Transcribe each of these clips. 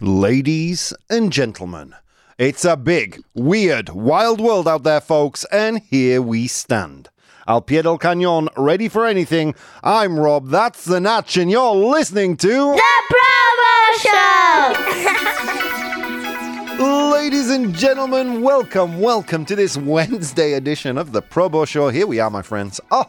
Ladies and gentlemen, it's a big, weird, wild world out there, folks, and here we stand. Al pie del cañón, ready for anything. I'm Rob, that's the Natch, and you're listening to. The Probo Show! Ladies and gentlemen, welcome, welcome to this Wednesday edition of the Probo Show. Here we are, my friends. Oh,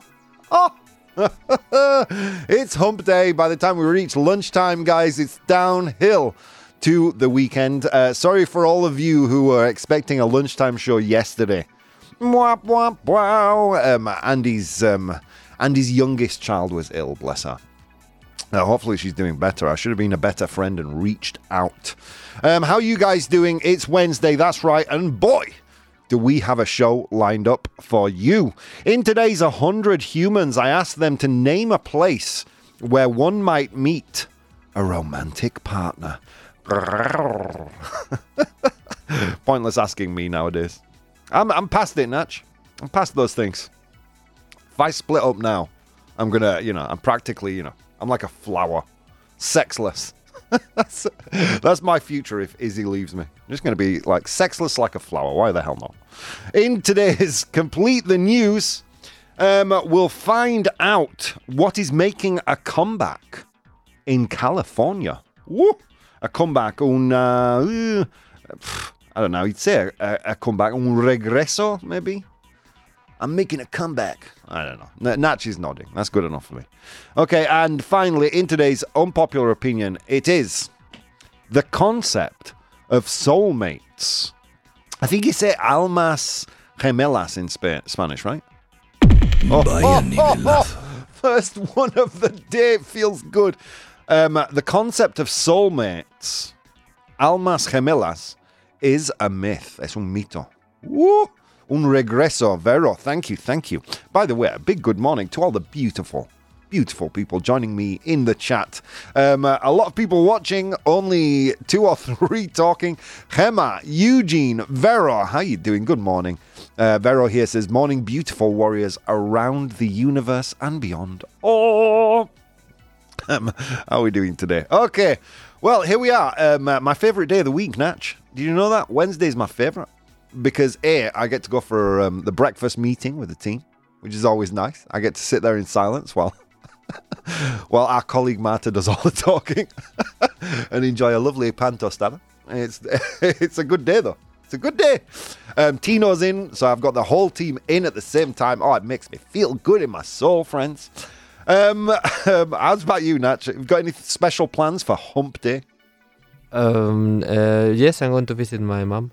oh. it's hump day. By the time we reach lunchtime, guys, it's downhill to the weekend. Uh, sorry for all of you who were expecting a lunchtime show yesterday. Mwah, mwah, wow. Um, Andy's um, Andy's youngest child was ill. Bless her. Uh, hopefully she's doing better. I should have been a better friend and reached out. Um, how are you guys doing? It's Wednesday. That's right. And boy, do we have a show lined up for you. In today's 100 Humans, I asked them to name a place where one might meet a romantic partner. Pointless asking me nowadays. I'm, I'm past it, Natch. I'm past those things. If I split up now, I'm gonna, you know, I'm practically, you know, I'm like a flower, sexless. that's, that's my future if Izzy leaves me. I'm just gonna be like sexless like a flower. Why the hell not? In today's Complete the News, um, we'll find out what is making a comeback in California. Woo! A comeback, un. Uh, I don't know, you'd say a, a, comeback, un regreso, maybe? I'm making a comeback. I don't know. Natch is nodding. That's good enough for me. Okay, and finally, in today's unpopular opinion, it is the concept of soulmates. I think you say almas gemelas in Sp- Spanish, right? Oh, oh, oh, oh, First one of the day feels good. Um, the concept of soulmates, almas gemelas, is a myth. Es un mito. Woo! Un regreso, vero. Thank you, thank you. By the way, a big good morning to all the beautiful, beautiful people joining me in the chat. Um, uh, a lot of people watching, only two or three talking. Gemma, Eugene, Vero, how you doing? Good morning. Uh, Vero here says, "Morning, beautiful warriors around the universe and beyond." Oh, um, how are we doing today? Okay, well here we are. Um, uh, my favorite day of the week, Natch. Did you know that Wednesday is my favorite? Because a, I get to go for um, the breakfast meeting with the team, which is always nice. I get to sit there in silence while while our colleague Marta does all the talking and enjoy a lovely pan tostada. It's it's a good day though. It's a good day. Um, Tino's in, so I've got the whole team in at the same time. Oh, it makes me feel good in my soul, friends. Um, um, how's about you, Natch? Have you got any special plans for Hump Day? Um, uh, yes, I'm going to visit my mom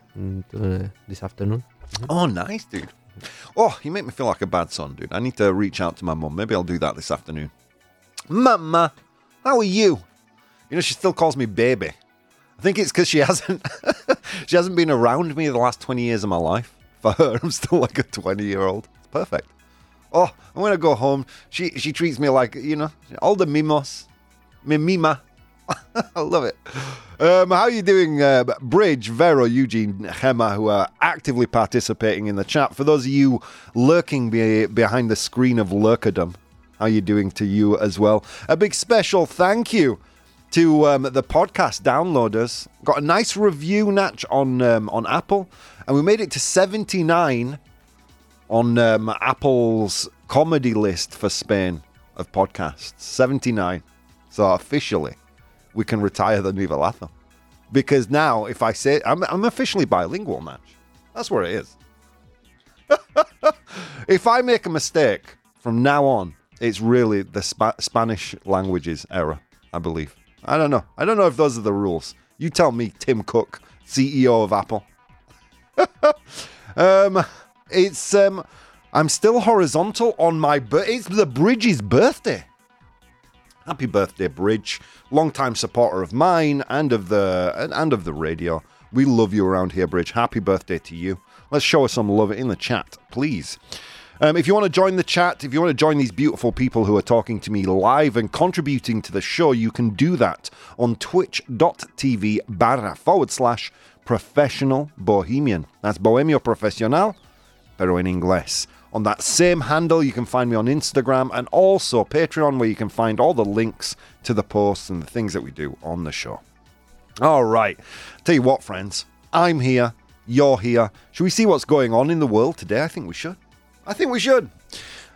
uh, this afternoon. Oh, nice, dude. Oh, you make me feel like a bad son, dude. I need to reach out to my mum. Maybe I'll do that this afternoon. Mama, how are you? You know, she still calls me baby. I think it's because she hasn't she hasn't been around me the last 20 years of my life. For her, I'm still like a 20 year old. It's perfect. Oh, I'm gonna go home. She she treats me like, you know, all the mimos. Mi mima. I love it. Um, how are you doing, uh, Bridge, Vero, Eugene, Gemma, who are actively participating in the chat? For those of you lurking be- behind the screen of lurkerdom, how are you doing to you as well? A big special thank you to um, the podcast downloaders. Got a nice review, Natch, on um, on Apple, and we made it to 79 on um, Apple's comedy list for Spain of podcasts. 79. So officially, we can retire the Nivelazo. Because now, if I say I'm, I'm officially bilingual, Natch. That's where it is. if I make a mistake from now on, it's really the Sp- Spanish languages era, I believe. I don't know. I don't know if those are the rules. You tell me, Tim Cook, CEO of Apple. um, it's um, I'm still horizontal on my but it's the Bridge's birthday. Happy birthday, Bridge! Longtime supporter of mine and of the and of the radio. We love you around here, Bridge. Happy birthday to you. Let's show us some love in the chat, please. Um, if you want to join the chat, if you want to join these beautiful people who are talking to me live and contributing to the show, you can do that on twitch.tv barra forward slash professional bohemian. That's Bohemio Profesional, pero en inglés. On that same handle, you can find me on Instagram and also Patreon, where you can find all the links to the posts and the things that we do on the show. All right. Tell you what, friends. I'm here. You're here. Should we see what's going on in the world today? I think we should. I think we should.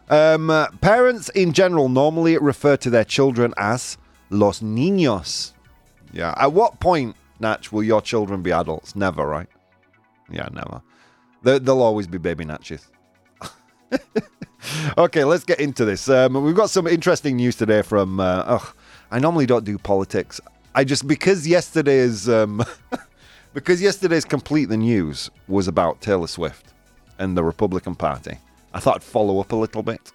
Um, uh, parents in general normally refer to their children as los niños. Yeah. At what point, Natch, will your children be adults? Never, right? Yeah, never. They, they'll always be baby Natches. okay, let's get into this. Um, we've got some interesting news today from. Uh, ugh, I normally don't do politics. I just because yesterday's um, because yesterday's complete the news was about Taylor Swift and the Republican Party. I thought I'd follow up a little bit.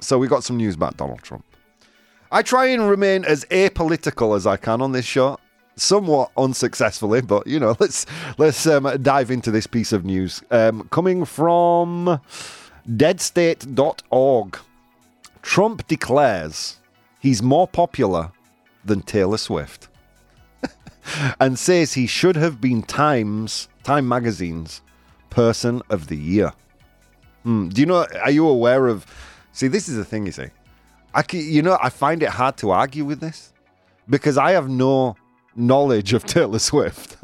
So we got some news about Donald Trump. I try and remain as apolitical as I can on this show, somewhat unsuccessfully, but you know, let's let's um, dive into this piece of news um, coming from deadstate.org. Trump declares he's more popular than Taylor Swift and says he should have been Times Time Magazine's Person of the Year. Hmm, Do you know? Are you aware of? See, this is the thing. You see, I can, you know I find it hard to argue with this because I have no knowledge of Taylor Swift.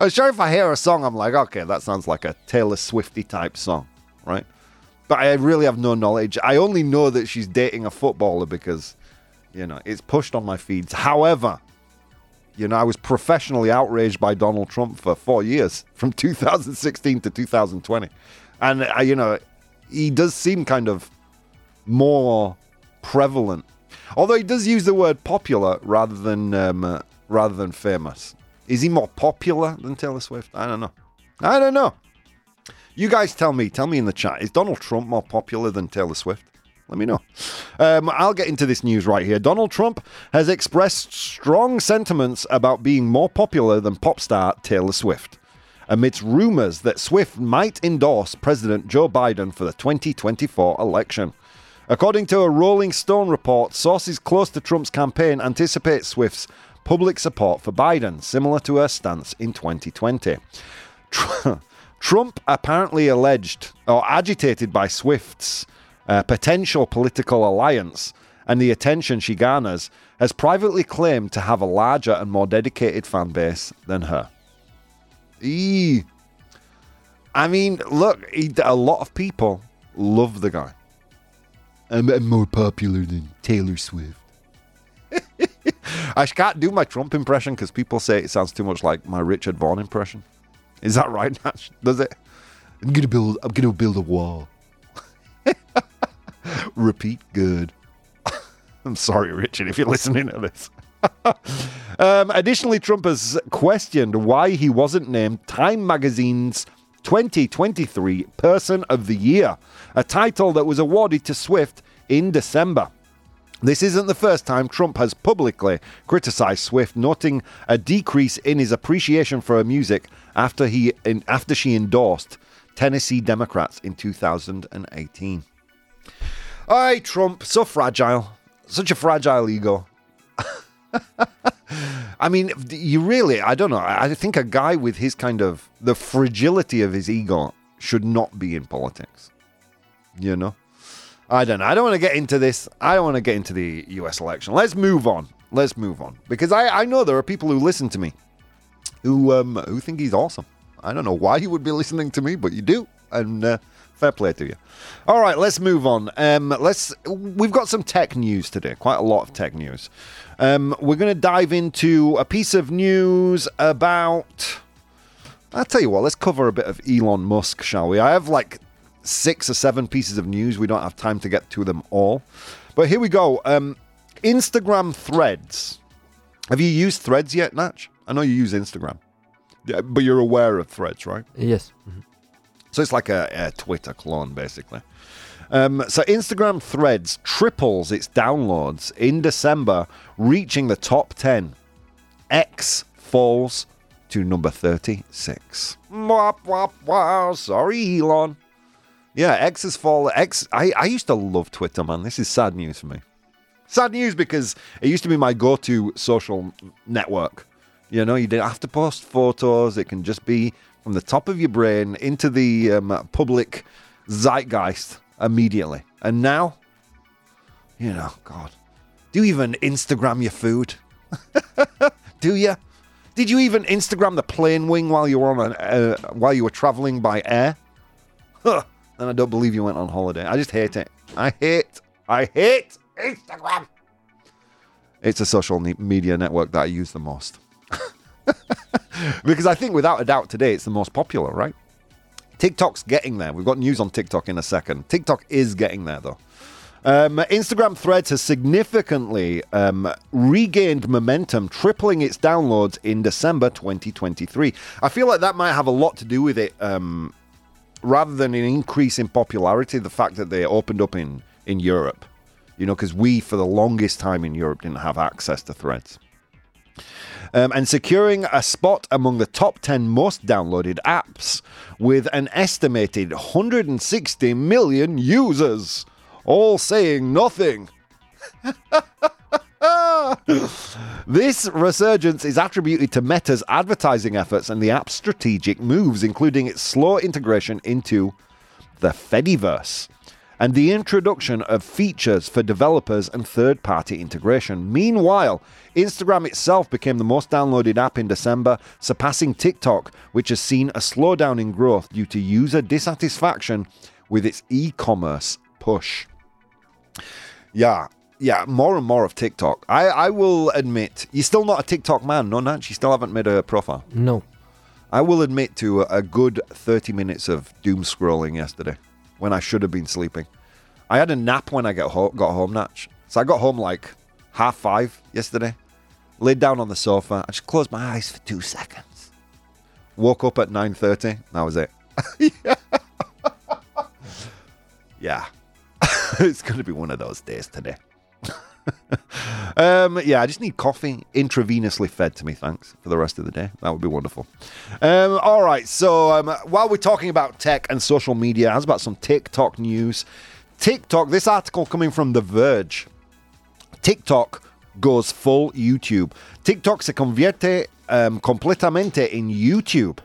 I'm sure if I hear a song, I'm like, okay, that sounds like a Taylor Swifty type song, right? But I really have no knowledge. I only know that she's dating a footballer because, you know, it's pushed on my feeds. However, you know, I was professionally outraged by Donald Trump for four years, from 2016 to 2020. And, uh, you know, he does seem kind of more prevalent. Although he does use the word popular rather than um, uh, rather than famous. Is he more popular than Taylor Swift? I don't know. I don't know. You guys tell me. Tell me in the chat. Is Donald Trump more popular than Taylor Swift? Let me know. Um, I'll get into this news right here. Donald Trump has expressed strong sentiments about being more popular than pop star Taylor Swift, amidst rumors that Swift might endorse President Joe Biden for the 2024 election. According to a Rolling Stone report, sources close to Trump's campaign anticipate Swift's public support for Biden, similar to her stance in 2020. Tr- Trump apparently alleged or agitated by Swift's uh, potential political alliance and the attention she garners, has privately claimed to have a larger and more dedicated fan base than her. Eee. I mean, look, he, a lot of people love the guy. I'm, I'm more popular than Taylor Swift. I can't do my Trump impression because people say it sounds too much like my Richard Vaughan impression. Is that right, Natch? Does it? I'm gonna build. I'm gonna build a wall. Repeat good. I'm sorry, Richard, if you're listening to this. um, additionally, Trump has questioned why he wasn't named Time Magazine's 2023 Person of the Year, a title that was awarded to Swift in December. This isn't the first time Trump has publicly criticized Swift, noting a decrease in his appreciation for her music after he in, after she endorsed Tennessee Democrats in 2018. Aye, Trump, so fragile, such a fragile ego. I mean, you really, I don't know. I think a guy with his kind of the fragility of his ego should not be in politics. You know? I don't know. I don't want to get into this. I don't want to get into the US election. Let's move on. Let's move on. Because I, I know there are people who listen to me who um, who think he's awesome. I don't know why you would be listening to me, but you do. And uh, fair play to you. All right, let's move on. Um, let's. We've got some tech news today. Quite a lot of tech news. Um, we're going to dive into a piece of news about. I'll tell you what. Let's cover a bit of Elon Musk, shall we? I have like six or seven pieces of news. We don't have time to get to them all, but here we go. Um, Instagram Threads. Have you used Threads yet, Natch? I know you use Instagram, yeah, but you're aware of Threads, right? Yes. Mhm. So it's like a, a Twitter clone, basically. Um, so Instagram Threads triples its downloads in December, reaching the top 10. X falls to number 36. Wop, wop, wow. Sorry, Elon. Yeah, X has fallen. X. I, I used to love Twitter, man. This is sad news for me. Sad news because it used to be my go to social network. You know, you didn't have to post photos, it can just be from the top of your brain into the um, public zeitgeist immediately. And now, you know, God, do you even Instagram your food? do you? Did you even Instagram the plane wing while you were on an, uh, while you were traveling by air? Huh. And I don't believe you went on holiday. I just hate it. I hate, I hate Instagram. It's a social media network that I use the most. because I think without a doubt today it's the most popular, right? TikTok's getting there. We've got news on TikTok in a second. TikTok is getting there though. Um, Instagram Threads has significantly um, regained momentum, tripling its downloads in December 2023. I feel like that might have a lot to do with it, um, rather than an increase in popularity. The fact that they opened up in in Europe, you know, because we for the longest time in Europe didn't have access to Threads. Um, and securing a spot among the top 10 most downloaded apps with an estimated 160 million users all saying nothing. this resurgence is attributed to Meta's advertising efforts and the app's strategic moves, including its slow integration into the Fediverse and the introduction of features for developers and third party integration. Meanwhile, Instagram itself became the most downloaded app in December, surpassing TikTok, which has seen a slowdown in growth due to user dissatisfaction with its e commerce push. Yeah, yeah, more and more of TikTok. I, I will admit, you're still not a TikTok man, no, Nat? You still haven't made a profile. No. I will admit to a, good 30 minutes of doom scrolling yesterday when I should have been sleeping. I had a nap when I got home, got home, Natch. So I got home like half five yesterday. Laid down on the sofa. I just closed my eyes for two seconds. Woke up at 9.30. That was it. yeah. yeah. it's going to be one of those days today. um, yeah, I just need coffee intravenously fed to me, thanks, for the rest of the day. That would be wonderful. Um, all right, so um, while we're talking about tech and social media, how's about some TikTok news? TikTok, this article coming from The Verge. TikTok goes full YouTube. TikTok se convierte um, completamente in YouTube.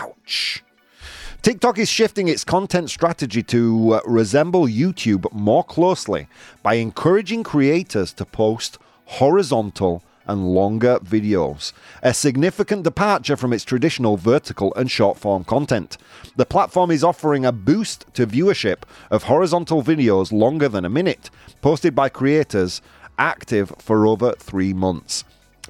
Ouch. TikTok is shifting its content strategy to uh, resemble YouTube more closely by encouraging creators to post horizontal and longer videos, a significant departure from its traditional vertical and short form content. The platform is offering a boost to viewership of horizontal videos longer than a minute, posted by creators active for over three months.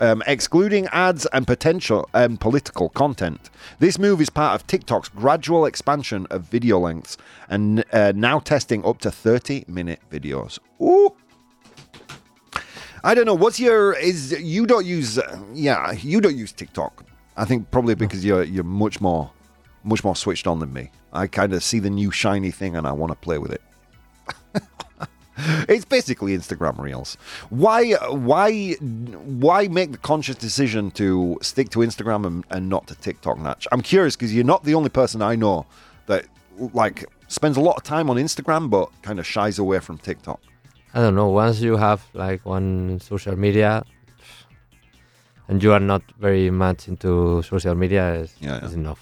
Um, excluding ads and potential and political content. This move is part of TikTok's gradual expansion of video lengths and uh, now testing up to 30 minute videos. Ooh. I don't know. What's your is you don't use yeah you don't use TikTok. I think probably because you're you're much more much more switched on than me. I kind of see the new shiny thing and I want to play with it. it's basically Instagram Reels. Why why why make the conscious decision to stick to Instagram and, and not to TikTok, Natch? I'm curious because you're not the only person I know that like spends a lot of time on Instagram but kind of shies away from TikTok. I don't know. Once you have like one social media, and you are not very much into social media, is Yeah, yeah. is enough.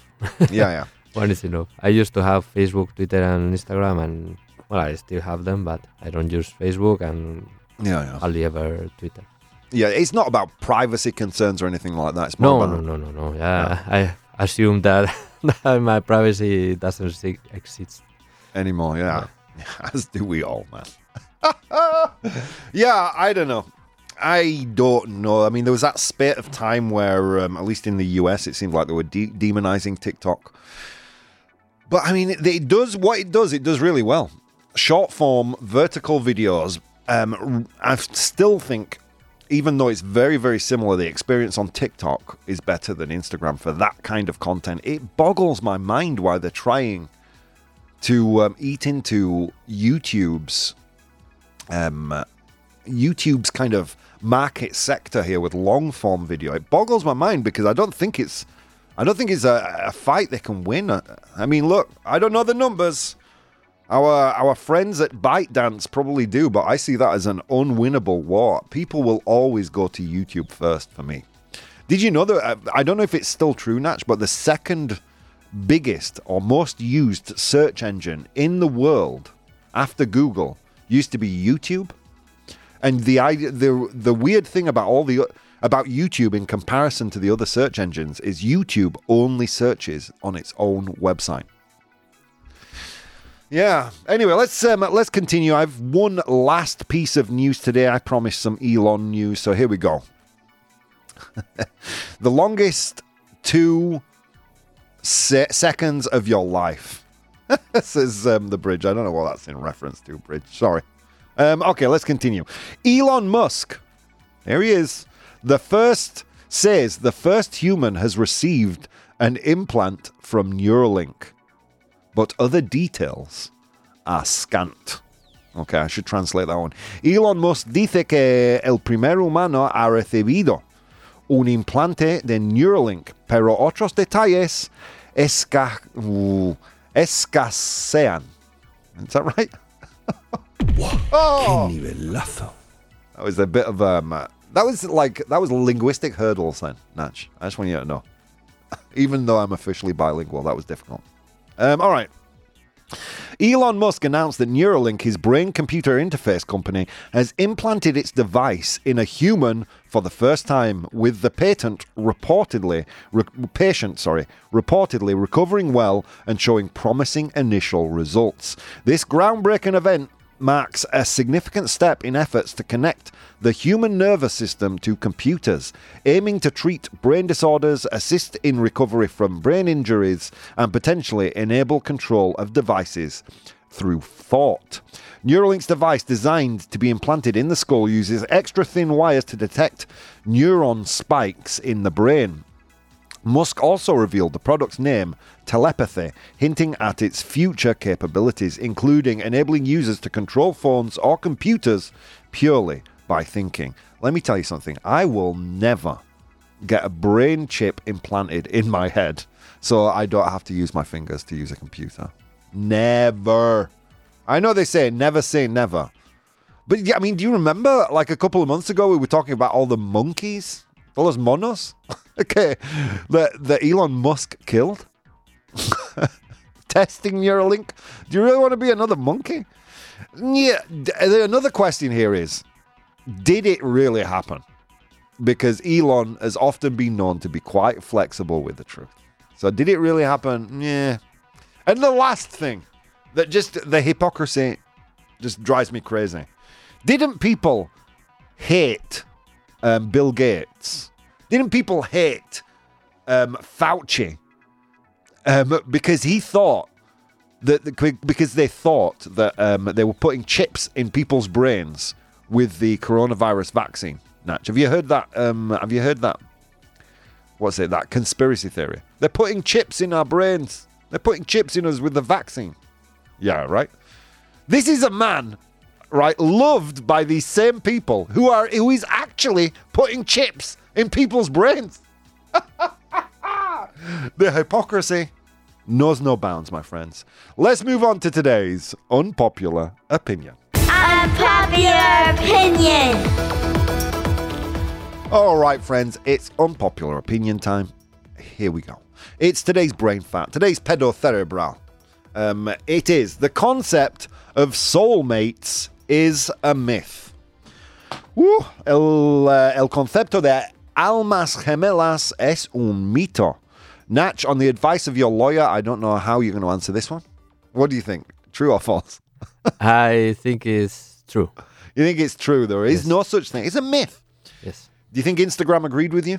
Yeah, yeah. one is enough. I used to have Facebook, Twitter, and Instagram, and well, I still have them, but I don't use Facebook and Yeah, yeah. hardly ever Twitter. Yeah, it's not about privacy concerns or anything like that. It's more No, about no, no, no, no. Yeah, I assume that, that my privacy doesn't exist. anymore. Yeah. As do we all, man. yeah, I don't know. I don't know. I mean, there was that spate of time where, um, at least in the US, it seemed like they were de- demonizing TikTok. But I mean, it, it does what it does. It does really well. Short form, vertical videos. Um, I still think, even though it's very, very similar, the experience on TikTok is better than Instagram for that kind of content. It boggles my mind why they're trying to um, eat into YouTube's um, YouTube's kind of market sector here with long form video. It boggles my mind because I don't think it's I don't think it's a, a fight they can win. I, I mean, look, I don't know the numbers. Our our friends at ByteDance probably do, but I see that as an unwinnable war. People will always go to YouTube first for me. Did you know that? uh, I don't know if it's still true, Natch, but the second biggest or most used search engine in the world after Google used to be YouTube. And the idea, the the weird thing about all the, about YouTube in comparison to the other search engines is YouTube only searches on its own website. Yeah. Anyway, let's um, let's continue. I've one last piece of news today. I promised some Elon news, so here we go. the longest two se- seconds of your life. this is um, the bridge. I don't know what that's in reference to. Bridge. Sorry. Um, okay, let's continue. Elon Musk. Here he is. The first says the first human has received an implant from Neuralink but other details are scant. Okay, I should translate that one. Elon Musk dice que el primer humano ha recibido un implante de Neuralink, pero otros detalles esca uh, escasean. Is that right? oh, Nivelazo. that was a bit of um. uh, that was like that was linguistic hurdles then, Natch. I just want you to know. Even though I'm officially bilingual, that was difficult. Um, all right. Elon Musk announced that Neuralink, his brain computer interface company, has implanted its device in a human for the first time, with the patent reportedly re- patient, sorry, reportedly recovering well and showing promising initial results. This groundbreaking event marks a significant step in efforts to connect the human nervous system to computers, aiming to treat brain disorders, assist in recovery from brain injuries, and potentially enable control of devices through thought. Neuralink's device, designed to be implanted in the skull, uses extra thin wires to detect neuron spikes in the brain. Musk also revealed the product's name, Telepathy, hinting at its future capabilities, including enabling users to control phones or computers purely by thinking. Let me tell you something I will never get a brain chip implanted in my head so I don't have to use my fingers to use a computer. Never. I know they say never say never. But yeah, I mean, do you remember like a couple of months ago we were talking about all the monkeys? All those monos? okay. That, that Elon Musk killed? Testing Neuralink? Do you really want to be another monkey? Yeah. Another question here is Did it really happen? Because Elon has often been known to be quite flexible with the truth. So did it really happen? Yeah. And the last thing that just the hypocrisy just drives me crazy. Didn't people hate um, Bill Gates? Didn't people hate um, Fauci um, because he thought that because they thought that um, they were putting chips in people's brains with the coronavirus vaccine? Natch, have you heard that? Um, have you heard that? What's it? That conspiracy theory? They're putting chips in our brains. They're putting chips in us with the vaccine. Yeah, right. This is a man, right, loved by these same people who are who is actually putting chips in people's brains. the hypocrisy knows no bounds, my friends. Let's move on to today's unpopular opinion. Unpopular opinion. All right, friends, it's unpopular opinion time. Here we go. It's today's brain fat, today's pedocerebral. Um, it is the concept of soulmates is a myth. Woo, el, uh, el concepto de almas gemelas es un mito. Natch, on the advice of your lawyer, I don't know how you're going to answer this one. What do you think? True or false? I think it's true. You think it's true? There is Yes. no such thing. It's a myth. Yes. Do you think Instagram agreed with you?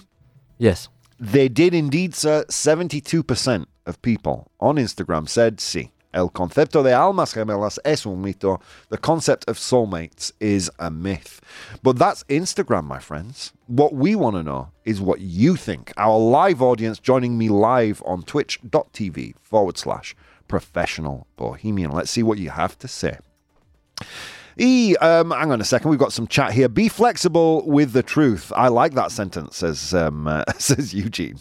Yes. They did indeed, sir. 72% of people on Instagram said sí. El concepto de almas gemelas es un mito. The concept of soulmates is a myth. But that's Instagram, my friends. What we want to know is what you think. Our live audience joining me live on twitch.tv forward slash professional bohemian. Let's see what you have to say. E, um, hang on a second. We've got some chat here. Be flexible with the truth. I like that sentence, says um, uh, says Eugene.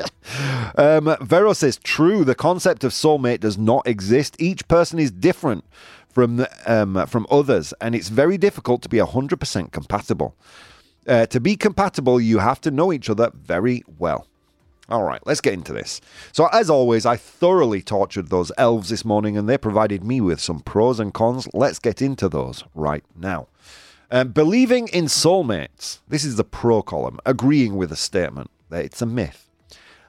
um, Vero says, true. The concept of soulmate does not exist. Each person is different from the, um, from others, and it's very difficult to be hundred percent compatible. Uh, to be compatible, you have to know each other very well. All right, let's get into this. So, as always, I thoroughly tortured those elves this morning and they provided me with some pros and cons. Let's get into those right now. Um, believing in soulmates. This is the pro column, agreeing with a statement that it's a myth.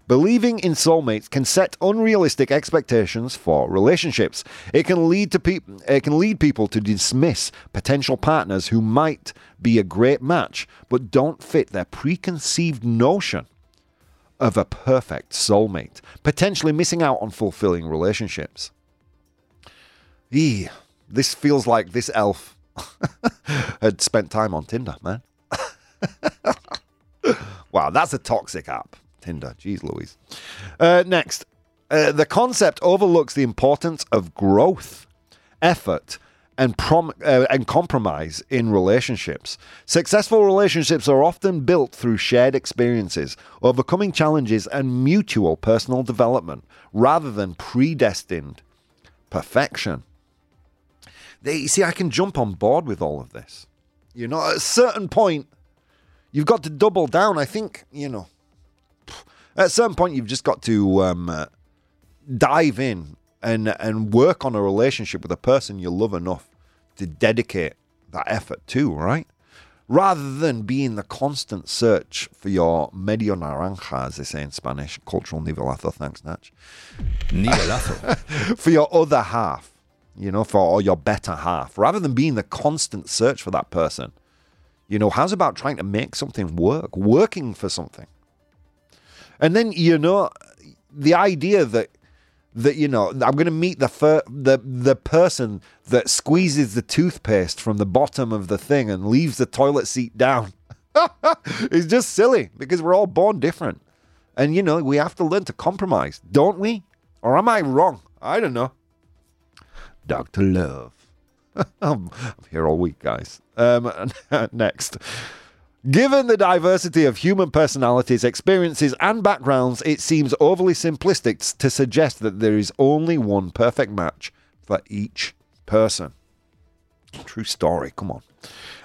Believing in soulmates can set unrealistic expectations for relationships. It can lead to peop- it can lead people to dismiss potential partners who might be a great match but don't fit their preconceived notion of a perfect soulmate, potentially missing out on fulfilling relationships. Eee, this feels like this elf had spent time on Tinder, man. wow, that's a toxic app. Tinder. Jeez Louise. Uh, next, uh, the concept overlooks the importance of growth, effort, and, prom- uh, and compromise in relationships. Successful relationships are often built through shared experiences, overcoming challenges, and mutual personal development rather than predestined perfection. They, you see, I can jump on board with all of this. You know, at a certain point, you've got to double down. I think, you know, at a certain point, you've just got to um, uh, dive in and and work on a relationship with a person you love enough to dedicate that effort to, right? Rather than being the constant search for your medio naranja, as they say in Spanish, cultural nivelazo, thanks, Natch, Nivelazo. for your other half, you know, for or your better half, rather than being the constant search for that person. You know, how's about trying to make something work, working for something? And then you know the idea that that you know I'm going to meet the fir- the the person that squeezes the toothpaste from the bottom of the thing and leaves the toilet seat down. it's just silly because we're all born different. And you know, we have to learn to compromise, don't we? Or am I wrong? I don't know. Dr. Love. I'm here all week, guys. Um, next. Given the diversity of human personalities, experiences, and backgrounds, it seems overly simplistic to suggest that there is only one perfect match for each person. True story, come on.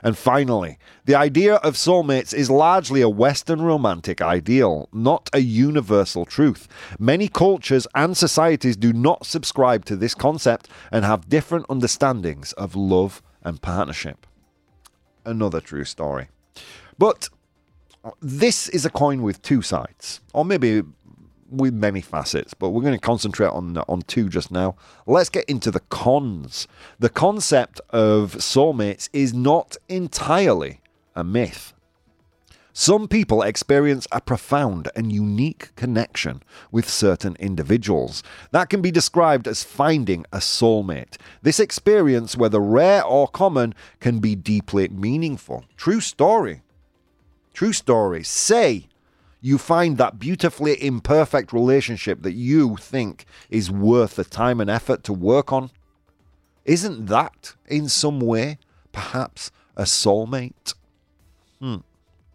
And finally, the idea of soulmates is largely a Western romantic ideal, not a universal truth. Many cultures and societies do not subscribe to this concept and have different understandings of love and partnership. Another true story. But uh, this is a coin with two sides, or maybe with many facets, but we're going to concentrate on on two just now. Let's get into the cons. The concept of soulmates is not entirely a myth. Some people experience a profound and unique connection with certain individuals. That can be described as finding a soulmate. This experience, whether rare or common, can be deeply meaningful. True story. True story. Say you find that beautifully imperfect relationship that you think is worth the time and effort to work on. Isn't that, in some way, perhaps a soulmate? Hmm.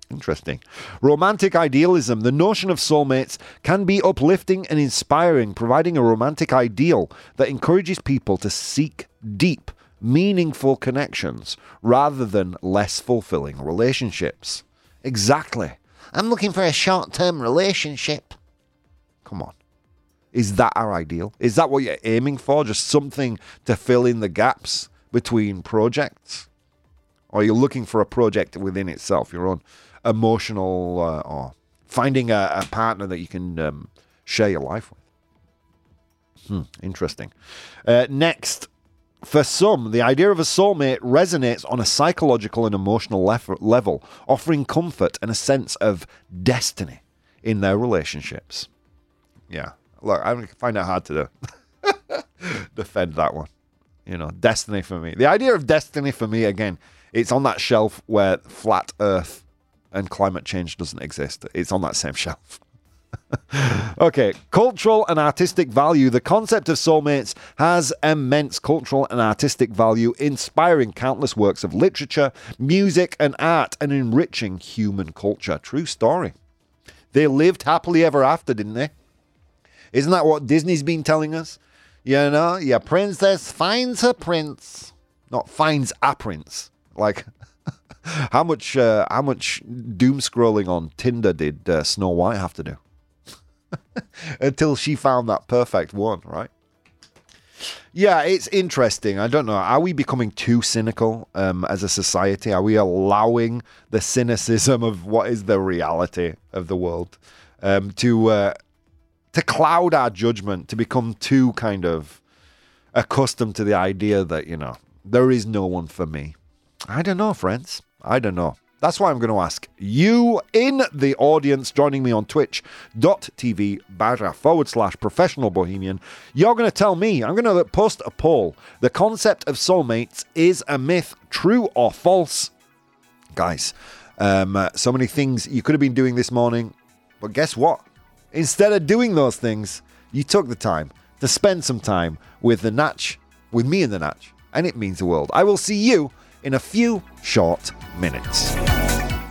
Interesting. Romantic idealism. The notion of soulmates can be uplifting and inspiring, providing a romantic ideal that encourages people to seek deep, meaningful connections rather than less fulfilling relationships. Exactly. I'm looking for a short term relationship. Come on. Is that our ideal? Is that what you're aiming for? Just something to fill in the gaps between projects? Or you're looking for a project within itself, your own emotional, uh, or finding a, a, partner that you can um, share your life with? Hmm, interesting. Uh, next, for some, the idea of a soulmate resonates on a psychological and emotional lef- level, offering comfort and a sense of destiny in their relationships. Yeah, look, I find it hard to defend that one. You know, destiny for me. The idea of destiny for me, again, it's on that shelf where flat Earth and climate change doesn't exist. It's on that same shelf. Okay, cultural and artistic value. The concept of soulmates has immense cultural and artistic value, inspiring countless works of literature, music, and art, and enriching human culture. True story. They lived happily ever after, didn't they? Isn't that what Disney's been telling us? You know, your princess finds her prince, not finds a prince. Like, how much uh, how much doom scrolling on Tinder did uh, Snow White have to do? Until she found that perfect one, right? Yeah, it's interesting. I don't know. Are we becoming too cynical um, as a society? Are we allowing the cynicism of what is the reality of the world um, to uh, to cloud our judgment, to become too kind of accustomed to the idea that you know there is no one for me? I don't know, friends. I don't know. That's why I'm going to ask you in the audience joining me on twitch.tv barra forward slash professional bohemian. You're going to tell me, I'm going to post a poll. The concept of soulmates is a myth, true or false? Guys, um, uh, so many things you could have been doing this morning, but guess what? Instead of doing those things, you took the time to spend some time with the Natch, with me and the Natch, and it means the world. I will see you in a few short minutes.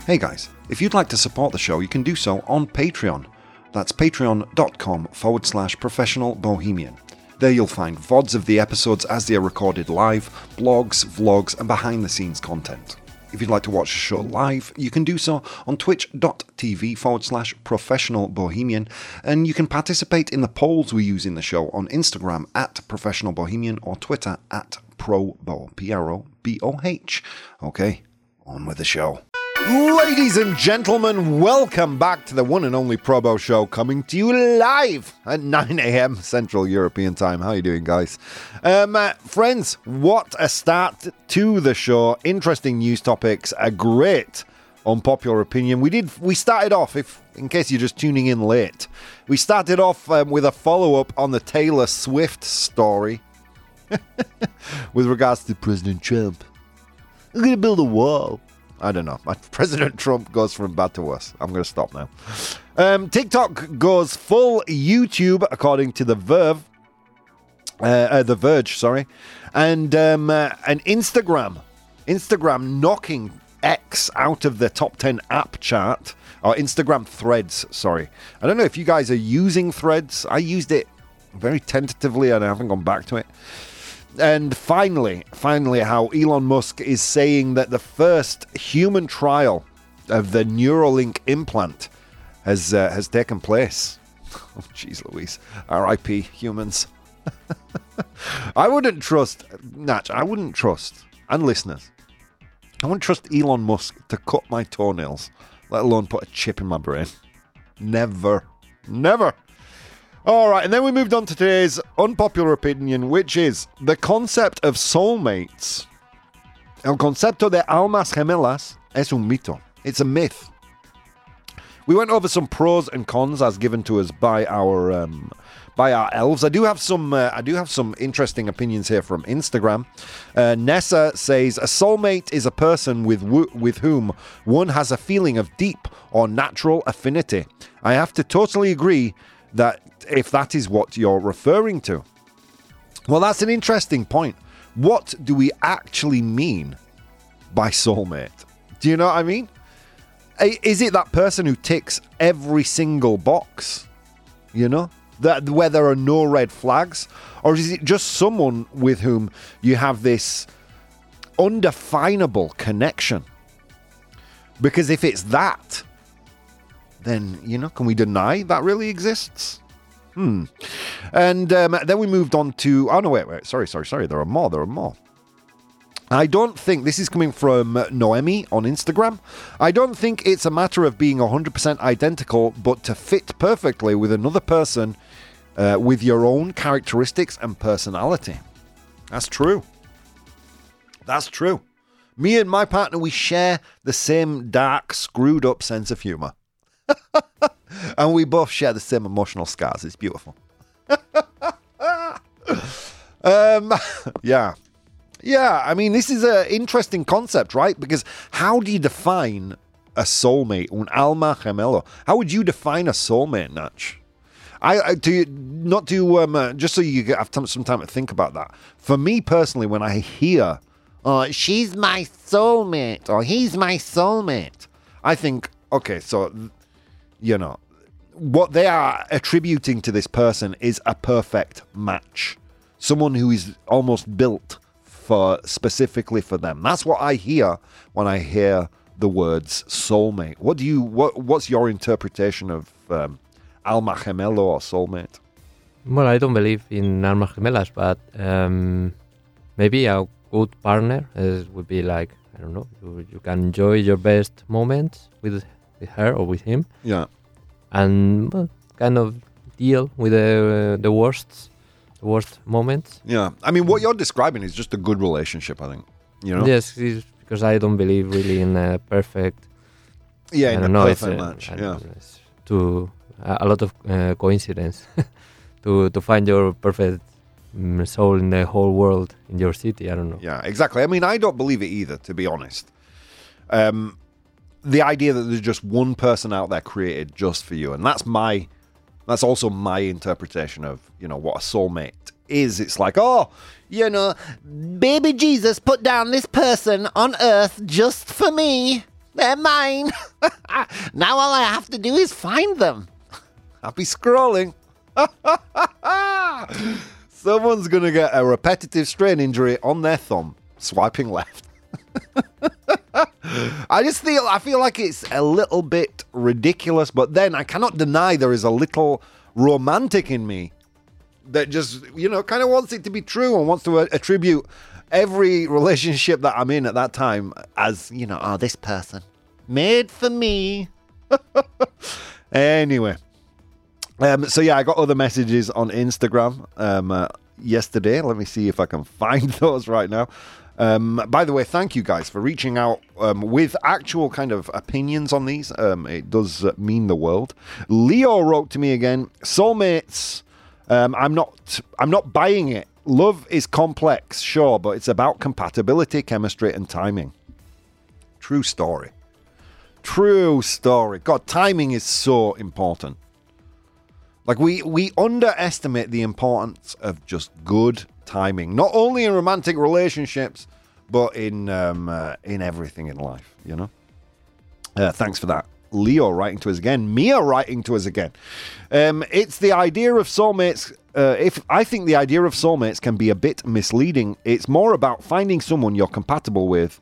Hey guys, if you'd like to support the show, you can do so on Patreon. That's patreon.com forward slash professional bohemian. There you'll find VODs of the episodes as they are recorded live, blogs, vlogs, and behind the scenes content. If you'd like to watch the show live, you can do so on twitch.tv forward slash professional bohemian, and you can participate in the polls we use in the show on Instagram at professional bohemian or Twitter at probo, P R O B O H. Okay, on with the show. Ladies and gentlemen, welcome back to the one and only Probo Show, coming to you live at 9 a.m. Central European Time. How are you doing, guys? Um, uh, friends, what a start to the show! Interesting news topics, a great unpopular opinion. We did. We started off, if in case you're just tuning in late, we started off um, with a follow up on the Taylor Swift story with regards to President Trump. I'm going to build a wall. I don't know. My President Trump goes from bad to worse. I'm going to stop now. Um, TikTok goes full YouTube, according to the Verve. Uh, uh, the Verge, sorry, and um, uh, and Instagram, Instagram knocking X out of the top ten app chart or Instagram Threads. Sorry, I don't know if you guys are using Threads. I used it very tentatively and I haven't gone back to it. And finally, finally, how Elon Musk is saying that the first human trial of the Neuralink implant has uh, has taken place. Oh, jeez, Louise. R.I.P. Humans. I wouldn't trust Natch. I wouldn't trust, and listeners, I wouldn't trust Elon Musk to cut my toenails, let alone put a chip in my brain. Never, never. All right, and then we moved on to today's unpopular opinion, which is the concept of soulmates. El concepto de almas gemelas es un mito. It's a myth. We went over some pros and cons as given to us by our um, by our elves. I do have some uh, I do have some interesting opinions here from Instagram. Uh, Nessa says a soulmate is a person with w- with whom one has a feeling of deep or natural affinity. I have to totally agree that if that is what you're referring to. Well, that's an interesting point. What do we actually mean by soulmate? Do you know what I mean? Is it that person who ticks every single box? You know? That where there are no red flags? Or is it just someone with whom you have this undefinable connection? Because if it's that, then, you know, can we deny that really exists? Hmm. And um, then we moved on to. Oh, no, wait, wait. Sorry, sorry, sorry. There are more. There are more. I don't think this is coming from Noemi on Instagram. I don't think it's a matter of being 100% identical, but to fit perfectly with another person uh, with your own characteristics and personality. That's true. That's true. Me and my partner, we share the same dark, screwed up sense of humor. and we both share the same emotional scars. It's beautiful. um, yeah. Yeah, I mean, this is an interesting concept, right? Because how do you define a soulmate, un alma gemelo? How would you define a soulmate, Natch? I, do not do um, uh, just so you have some time to think about that. For me personally, when I hear, "Oh, she's my soulmate" or "He's my soulmate," I think, okay, so you know, what they are attributing to this person is a perfect match. Someone who is almost built for specifically for them. That's what I hear when I hear the words soulmate. What do you what what's your interpretation of um, alma gemelo or soulmate? Well, I don't believe in almas gemelas, but um, maybe a good partner is, would be like I don't know. You, you can enjoy your best moments with with her or with him, Yeah. and well, kind of deal with the the worst the worst moments. Yeah. I mean, what you're describing is just a good relationship, I think. You know? Yes, because I don't believe really in a perfect. Yeah, I in don't a know. It's perfect a, match. I Yeah. know, too a, a lot of uh, coincidence to to find your perfect mm, soul in the whole world in your city. I don't know. Yeah, exactly. I mean, I don't believe it either, to be honest. Um, the idea that there's just one person out there created just for you, and that's my, that's also my interpretation of you know what a soulmate is. It's like, oh, you know, baby Jesus put down this person on earth just for me. They're mine. now all I have to do is find them. i'll be scrolling. Someone's gonna get a repetitive strain injury on their thumb swiping left. I just feel I feel like it's a little bit ridiculous, but then I cannot deny there is a little romantic in me that just you know kind of wants it to be true and wants to attribute every relationship that I'm in at that time as you know, oh this person made for me. anyway, um, so yeah, I got other messages on Instagram um, uh, yesterday. Let me see if I can find those right now. Um, by the way, thank you guys for reaching out um, with actual kind of opinions on these. Um, it does uh, mean the world. Leo wrote to me again. Soulmates. Um, I'm not. I'm not buying it. Love is complex, sure, but it's about compatibility, chemistry, and timing. True story. True story. God, timing is so important. Like we we underestimate the importance of just good timing, not only in romantic relationships, but in um, uh, in everything in life. You know. Uh, thanks for that. Leo writing to us again. Mia writing to us again. Um, it's the idea of soulmates. Uh, if I think the idea of soulmates can be a bit misleading, it's more about finding someone you're compatible with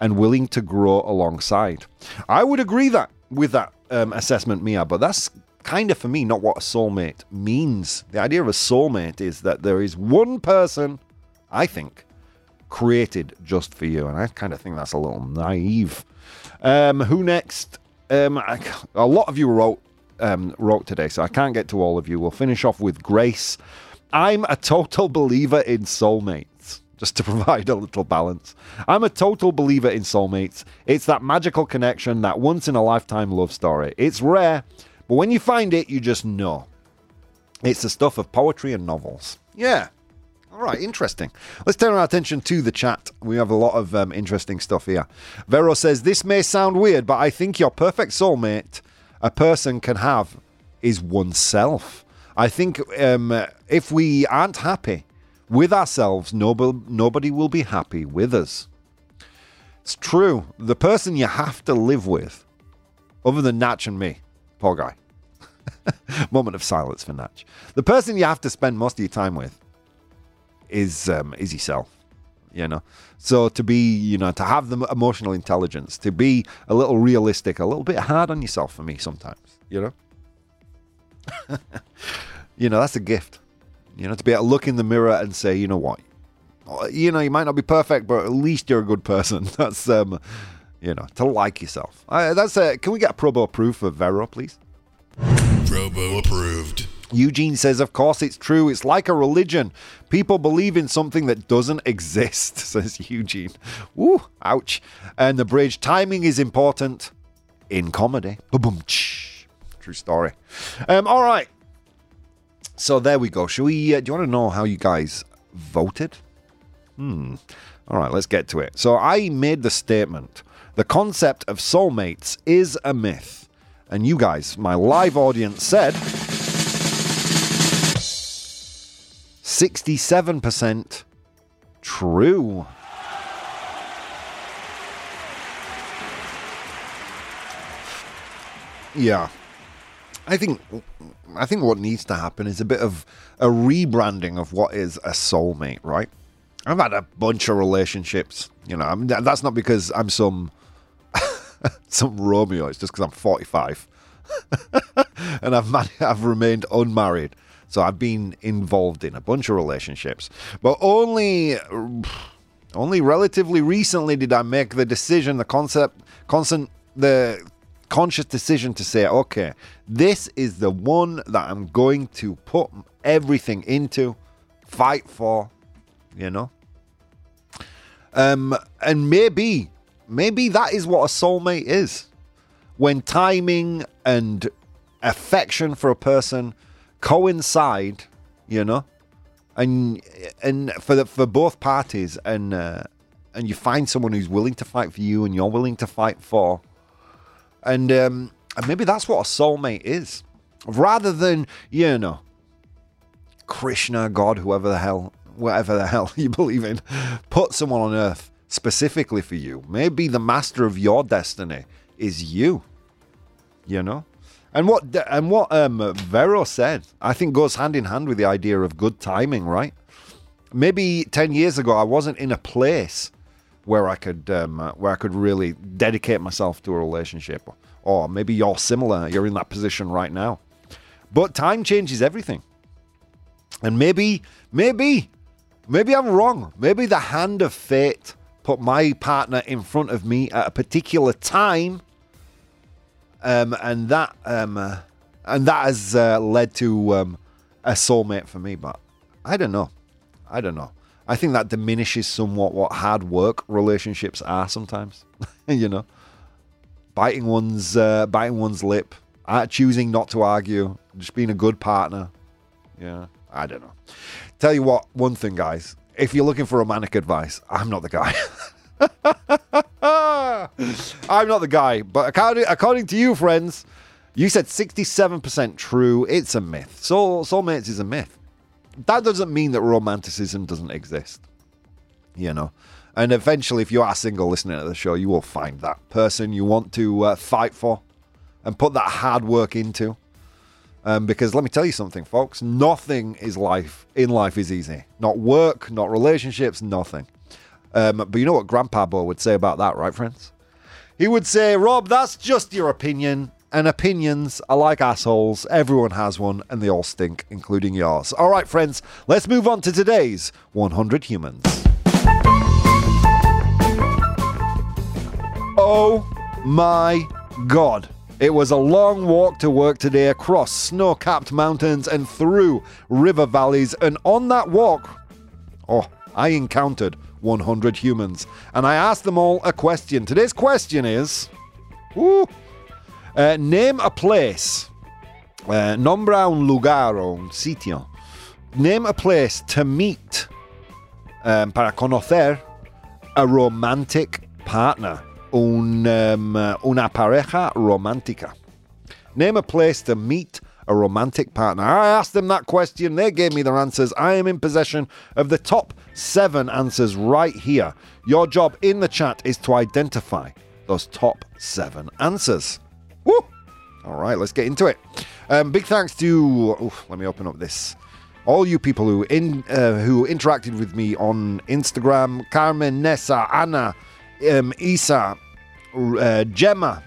and willing to grow alongside. I would agree that with that um, assessment, Mia, but that's kind of for me not what a soulmate means. The idea of a soulmate is that there is one person, I think, created just for you, and I kind of think that's a little naive. Um, who next? Um, I, a lot of you wrote um, wrote today, so I can't get to all of you. We'll finish off with Grace. I'm a total believer in soulmates, just to provide a little balance. I'm a total believer in soulmates. It's that magical connection, that once in a lifetime love story. It's rare, but when you find it, you just know. It's the stuff of poetry and novels. Yeah. All right, interesting. Let's turn our attention to the chat. We have a lot of um, interesting stuff here. Vero says, This may sound weird, but I think your perfect soulmate a person can have is oneself. I think um, if we aren't happy with ourselves, nobody, nobody will be happy with us. It's true. The person you have to live with, other than Natch and me, poor guy. Moment of silence for Natch. The person you have to spend most of your time with is um, is yourself. You know, so to be, you know, to have the emotional intelligence, to be a little realistic, a little bit hard on yourself for me sometimes. You know, you know that's a gift. You know, to be able to look in the mirror and say, you know what, you know, you might not be perfect, but at least you're a good person. That's um, you know, to like yourself. Uh, that's a. Can we get a probo proof of Vero, please? Probo approved. Eugene says, Of course, it's true. It's like a religion. People believe in something that doesn't exist, says Eugene. Woo, ouch. And the bridge timing is important in comedy. Boom, True story. Um, all right. So there we go. Shall we? Uh, do you want to know how you guys voted? Hmm. All right, let's get to it. So I made the statement the concept of soulmates is a myth. And you guys, my live audience, said 67% true. Yeah. I think I think what needs to happen is a bit of a rebranding of what is a soulmate, right? I've had a bunch of relationships, you know. I mean, that's not because I'm some some Romeo. It's just because I'm 45 and I've I've remained unmarried. So I've been involved in a bunch of relationships, but only only relatively recently did I make the decision, the concept, constant, the conscious decision to say, okay, this is the one that I'm going to put everything into, fight for, you know. Um, and maybe, maybe that is what a soulmate is. When timing and affection for a person coincide, you know, and and for the, for both parties, and uh, and you find someone who's willing to fight for you, and you're willing to fight for, and um, and maybe that's what a soulmate is, rather than you know, Krishna, God, whoever the hell, whatever the hell you believe in, put someone on earth specifically for you. Maybe the master of your destiny is you. You know. And what and what um, Vero said, I think goes hand in hand with the idea of good timing, right? Maybe ten years ago, I wasn't in a place where I could um, uh, where I could really dedicate myself to a relationship, or maybe you're similar. You're in that position right now, but time changes everything. And maybe, maybe, maybe I'm wrong. Maybe the hand of fate put my partner in front of me at a particular time um, and that um, uh, and that has uh, led to um, a soulmate for me. But I don't know. I don't know. I think that diminishes somewhat what hard work relationships are sometimes. you know, biting one's uh, biting one's lip, uh, choosing not to argue, just being a good partner. Yeah, I don't know. Tell you what, one thing, guys. If you're looking for romantic advice, I'm not the guy. I'm not the guy, but according, according to you, friends, you said 67% true. It's a myth. Soul, soulmates is a myth. That doesn't mean that romanticism doesn't exist. You know? And eventually, if you are a single listening to the show, you will find that person you want to uh, fight for and put that hard work into. Um, because let me tell you something, folks. Nothing is life in life is easy. Not work, not relationships, nothing. Um, but you know what Grandpa Bo would say about that, right, friends? He would say, Rob, that's just your opinion. And opinions are like assholes. Everyone has one, and they all stink, including yours. All right, friends, let's move on to today's 100 Humans. Oh my god. It was a long walk to work today across snow capped mountains and through river valleys. And on that walk, oh, I encountered 100 humans. And I asked them all a question. Today's question is uh, Name a place. Uh, nombra un lugar o un sitio. Name a place to meet um, para conocer a romantic partner. Un, um, una pareja romántica. Name a place to meet a romantic partner. I asked them that question. They gave me their answers. I am in possession of the top seven answers right here. Your job in the chat is to identify those top seven answers. Woo! All right, let's get into it. Um, big thanks to. Oof, let me open up this. All you people who in uh, who interacted with me on Instagram: Carmen, Nessa, Anna, um, Isa, uh, Gemma,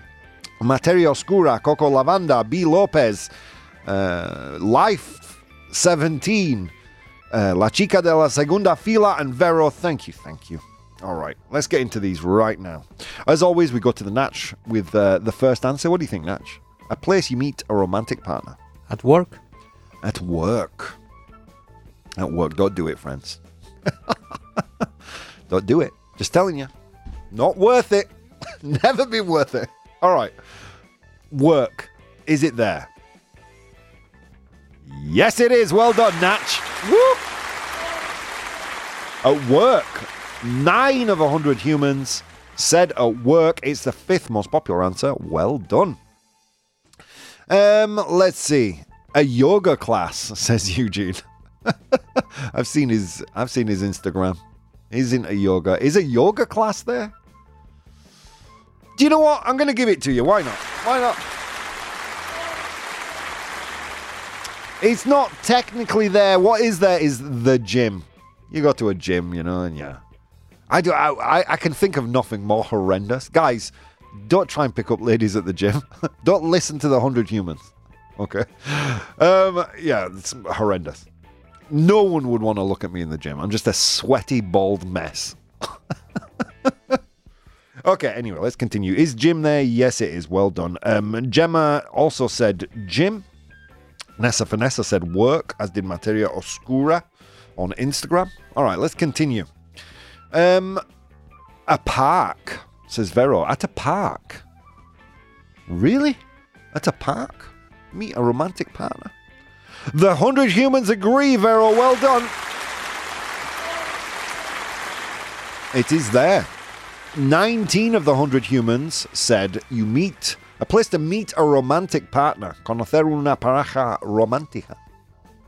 Materia Oscura, Coco Lavanda, B. Lopez, uh, Life 17, uh, La Chica de la Segunda Fila, and Vero. Thank you, thank you. All right, let's get into these right now. As always, we go to the Natch with uh, the first answer. What do you think, Natch? A place you meet a romantic partner. At work? At work. At work. Don't do it, friends. Don't do it. Just telling you. Not worth it. Never been worth it. All right. Work. Is it there? Yes, it is. Well done, Natch. Woo! At work, nine of a 100 humans said at work. It's the fifth most popular answer. Well done. Um, let's see. A yoga class, says Eugene. I've seen his I've seen his Instagram. He's into yoga. Is a yoga class there? Do you know what? I'm gonna give it to you. Why not? Why not? It's not technically there. What is there is the gym. You go to a gym, you know, and yeah. I do. I, I, I can think of nothing more horrendous, guys. Don't try and pick up ladies at the gym. don't listen to the hundred humans. Okay. Um, yeah, it's horrendous. No one would want to look at me in the gym. I'm just a sweaty, bald mess. okay, anyway, let's continue. Is gym there? Yes, it is. Well done. Um, Gemma also said gym. Nessa Vanessa said work, as did Materia Oscura on Instagram. All right, let's continue. Um, a park, says Vero. At a park. Really? At a park? Meet a romantic partner? The hundred humans agree, Vero. Well done. It is there. 19 of the 100 humans said you meet a place to meet a romantic partner. Conocer una pareja romántica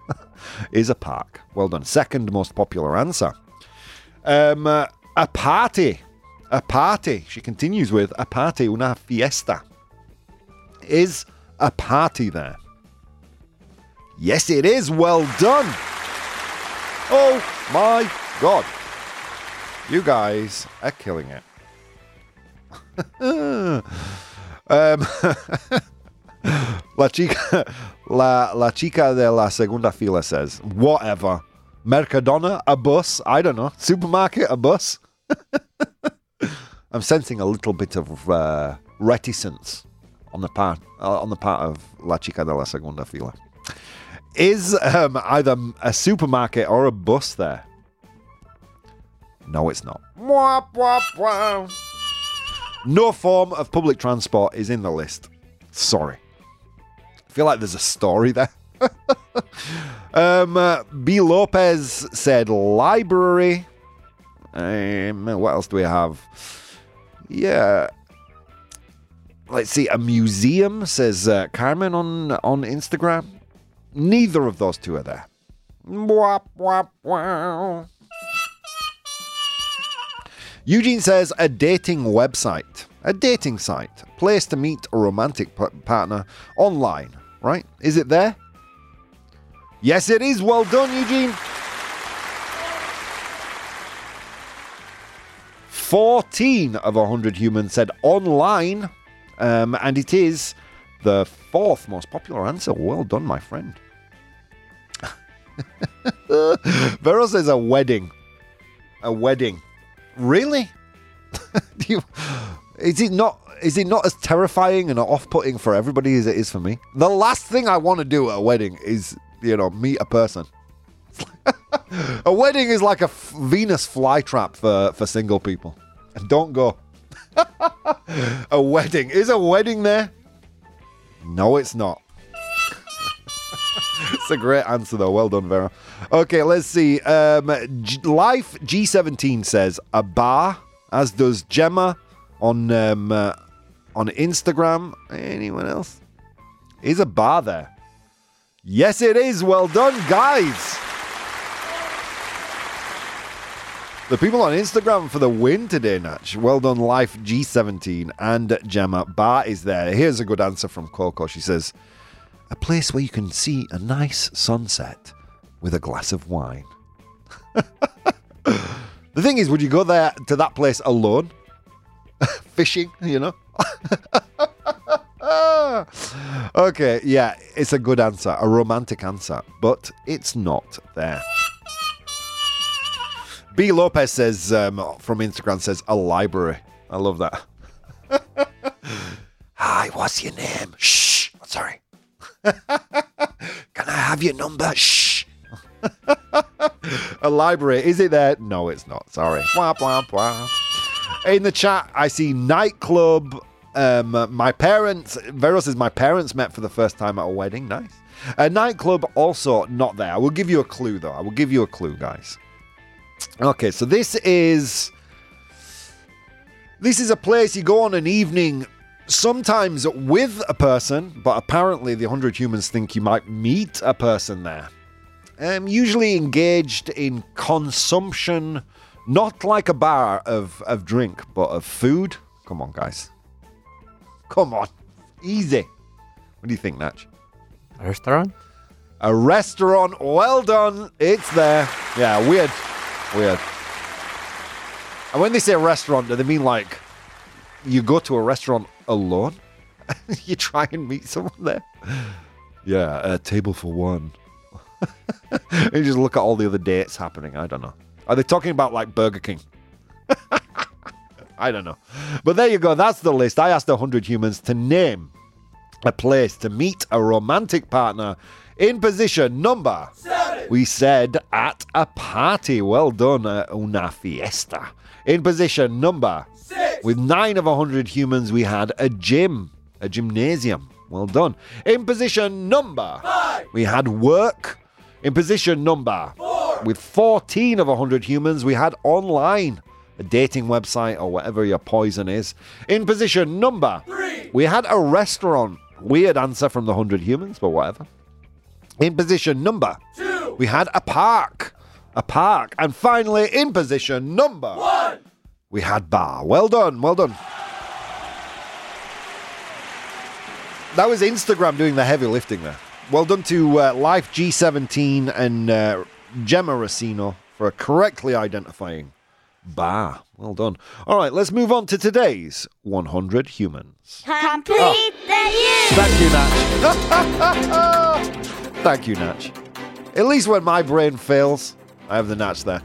is a park. Well done. Second most popular answer. Um, uh, a party. A party. She continues with a party, una fiesta. Is a party there? Yes, it is. Well done. Oh my god. You guys are killing it. Um, la, chica, la, la chica de la segunda fila says, whatever. Mercadona, a bus. I don't know. Supermarket, a bus. I'm sensing a little bit of uh, reticence on the part uh, on the part of La Chica de la Segunda Fila. Is um, either a supermarket or a bus there? No, it's not. No form of public transport is in the list. Sorry. I feel like there's a story there. um, uh, B. Lopez said library. Um, what else do we have? Yeah. Let's see. A museum says uh, Carmen on on Instagram. Neither of those two are there. Mwah, mwah, mwah. Eugene says a dating website, a dating site, place to meet a romantic p- partner online, right? Is it there? Yes, it is. Well done, Eugene. 14 of 100 humans said online, um, and it is the fourth most popular answer. Well done, my friend. Vero says a wedding. A wedding. Really? You, is it not? Is it not as terrifying and off-putting for everybody as it is for me? The last thing I want to do at a wedding is, you know, meet a person. a wedding is like a f- Venus flytrap for for single people. Don't go. a wedding is a wedding there? No, it's not. It's a great answer, though. Well done, Vera. Okay, let's see. Um, G- Life G17 says a bar, as does Gemma on um, uh, on Instagram. Anyone else? Is a bar there? Yes, it is. Well done, guys. The people on Instagram for the win today, Natch. Well done, Life G17 and Gemma. Bar is there. Here's a good answer from Coco. She says, a place where you can see a nice sunset with a glass of wine. the thing is, would you go there to that place alone? Fishing, you know? okay, yeah, it's a good answer, a romantic answer, but it's not there. B. Lopez says um, from Instagram says a library. I love that. Hi, what's your name? Shh. Sorry. Can I have your number? Shh. a library. Is it there? No, it's not. Sorry. Wah, wah, wah. In the chat, I see nightclub. Um, my parents, Vero says, my parents met for the first time at a wedding. Nice. A nightclub also not there. I will give you a clue, though. I will give you a clue, guys. Okay, so this is this is a place you go on an evening sometimes with a person, but apparently the 100 humans think you might meet a person there. Um, usually engaged in consumption, not like a bar of, of drink, but of food. Come on, guys. Come on. Easy. What do you think, Natch? A restaurant? A restaurant. Well done. It's there. Yeah, weird. Weird. And when they say a restaurant, do they mean like you go to a restaurant alone? you try and meet someone there? Yeah, a table for one. and you just look at all the other dates happening. I don't know. Are they talking about like Burger King? I don't know. But there you go. That's the list. I asked 100 humans to name a place to meet a romantic partner in position number. Seven. We said at a party. Well done. Uh, una fiesta. In position number. With nine of 100 humans, we had a gym, a gymnasium. Well done. In position number. Five. We had work. In position number. Four. With 14 of 100 humans, we had online a dating website or whatever your poison is. In position number three, we had a restaurant. Weird answer from the 100 humans, but whatever. In position number two, we had a park. A park. And finally, in position number one, we had bar. Well done, well done. That was Instagram doing the heavy lifting there. Well done to uh, Life G17 and uh, Gemma Racino for correctly identifying Bah, well done. All right, let's move on to today's 100 humans. Complete the use. Thank you, Natch. Thank you, Natch. At least when my brain fails, I have the Natch there.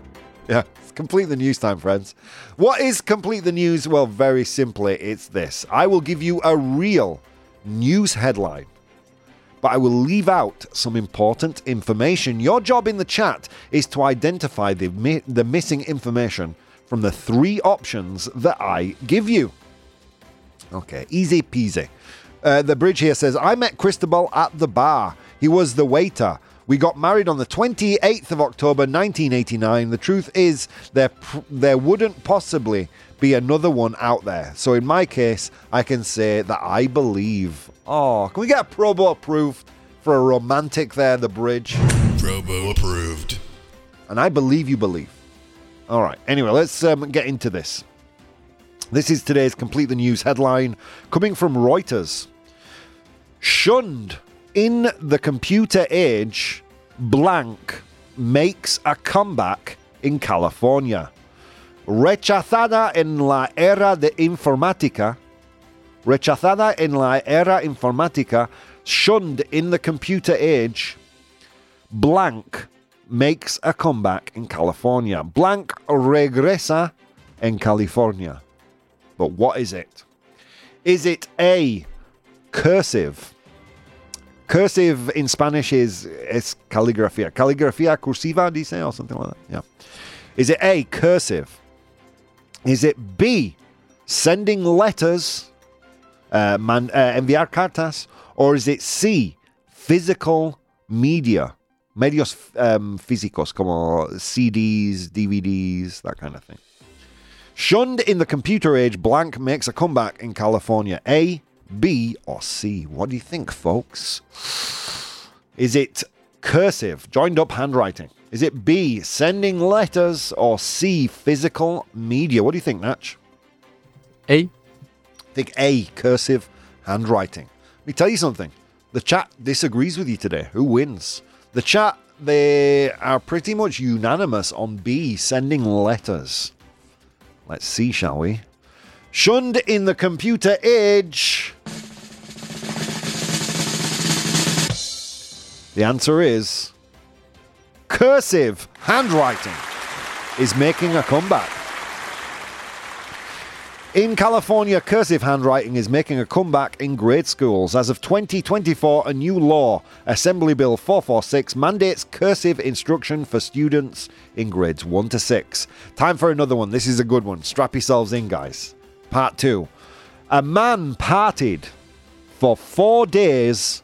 Yeah, complete the news time, friends. What is complete the news? Well, very simply, it's this I will give you a real news headline but I will leave out some important information. Your job in the chat is to identify the, the missing information from the three options that I give you. Okay, easy peasy. Uh, the bridge here says, I met Cristobal at the bar. He was the waiter. We got married on the 28th of October 1989. The truth is, there, pr- there wouldn't possibly be another one out there. So in my case, I can say that I believe. Oh, can we get a Probo approved for a romantic there, the bridge? Probo approved. And I believe you believe. All right. Anyway, let's um, get into this. This is today's Complete the News headline coming from Reuters. Shunned in the computer age, blank makes a comeback in California. Rechazada en la era de informática. Rechazada en la era informática, shunned in the computer age, blank makes a comeback in California. Blank regresa en California. But what is it? Is it A, cursive? Cursive in Spanish is, es caligrafía. Caligrafía cursiva, dice, or something like that. Yeah. Is it A, cursive? Is it B, sending letters, uh, man, uh, enviar cartas? Or is it C, physical media? medios um, físicos como CDs, DVDs, that kind of thing. Shunned in the computer age, blank makes a comeback in California. A, B, or C? What do you think, folks? Is it cursive, joined up handwriting? Is it B, sending letters, or C, physical media? What do you think, Natch? A. I think A, cursive handwriting. Let me tell you something. The chat disagrees with you today. Who wins? The chat, they are pretty much unanimous on B, sending letters. Let's see, shall we? Shunned in the computer age. The answer is cursive handwriting is making a comeback. In California, cursive handwriting is making a comeback in grade schools. As of 2024, a new law, Assembly Bill 446, mandates cursive instruction for students in grades 1 to 6. Time for another one. This is a good one. Strap yourselves in, guys. Part 2. A man partied for four days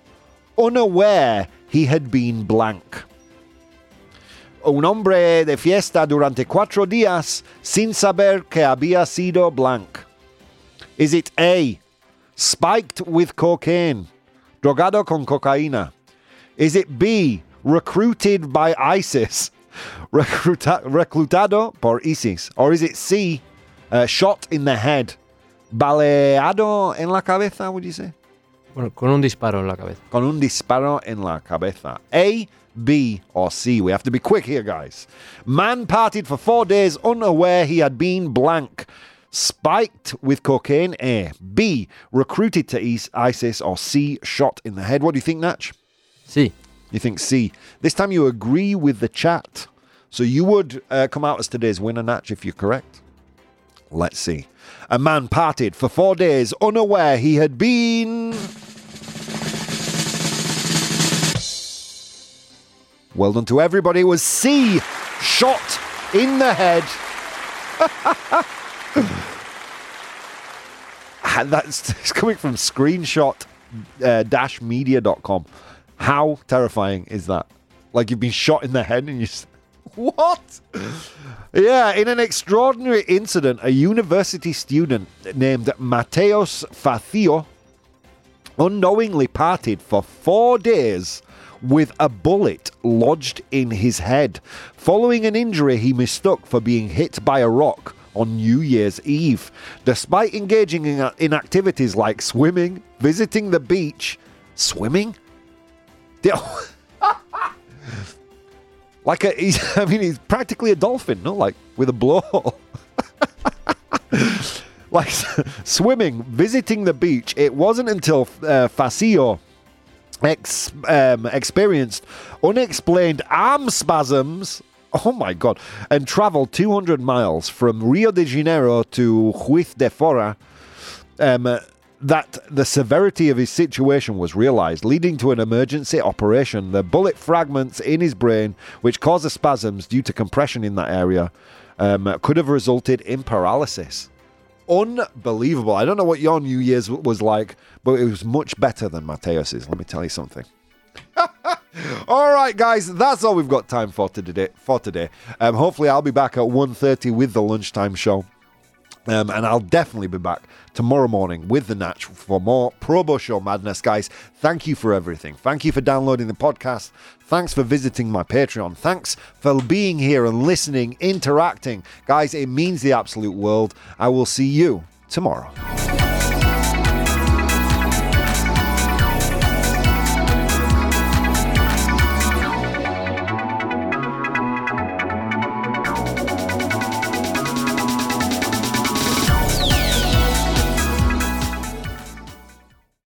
unaware he had been blank. Un hombre de fiesta durante cuatro días sin saber que había sido blank. Is it A, spiked with cocaine, drogado con cocaína? Is it B, recruited by ISIS, recruta- reclutado por ISIS? Or is it C, uh, shot in the head, baleado en la cabeza, would you say? Bueno, con un disparo en la cabeza. con un disparo en la cabeza. A, B, or C. We have to be quick here, guys. Man partied for four days unaware he had been blank. Spiked with cocaine. A. B. Recruited to ISIS. Or C. Shot in the head. What do you think, Natch? C. You think C. This time you agree with the chat. So you would uh, come out as today's winner, Natch, if you're correct. Let's see. A man parted for four days unaware he had been. Well done to everybody. It was C. Shot in the head. And That's it's coming from screenshot uh, dash media.com. How terrifying is that? Like you've been shot in the head and you. What? Yeah, in an extraordinary incident, a university student named Mateus Facio unknowingly parted for four days with a bullet lodged in his head, following an injury he mistook for being hit by a rock on New Year's Eve. Despite engaging in, in activities like swimming, visiting the beach, swimming? Like a, he's, I mean, he's practically a dolphin, no? Like with a blowhole. like swimming, visiting the beach. It wasn't until uh, Facio ex- um, experienced unexplained arm spasms. Oh my god! And traveled 200 miles from Rio de Janeiro to Juiz de Fora. Um, that the severity of his situation was realized, leading to an emergency operation. The bullet fragments in his brain, which caused the spasms due to compression in that area, um, could have resulted in paralysis unbelievable. I don't know what your New Year's was like, but it was much better than Mateus's. Let me tell you something. all right, guys, that's all we've got time for today. For today, um, hopefully, I'll be back at 1.30 with the lunchtime show. Um, and I'll definitely be back tomorrow morning with the Natch for more Probo Show madness, guys. Thank you for everything. Thank you for downloading the podcast. Thanks for visiting my Patreon. Thanks for being here and listening, interacting. Guys, it means the absolute world. I will see you tomorrow.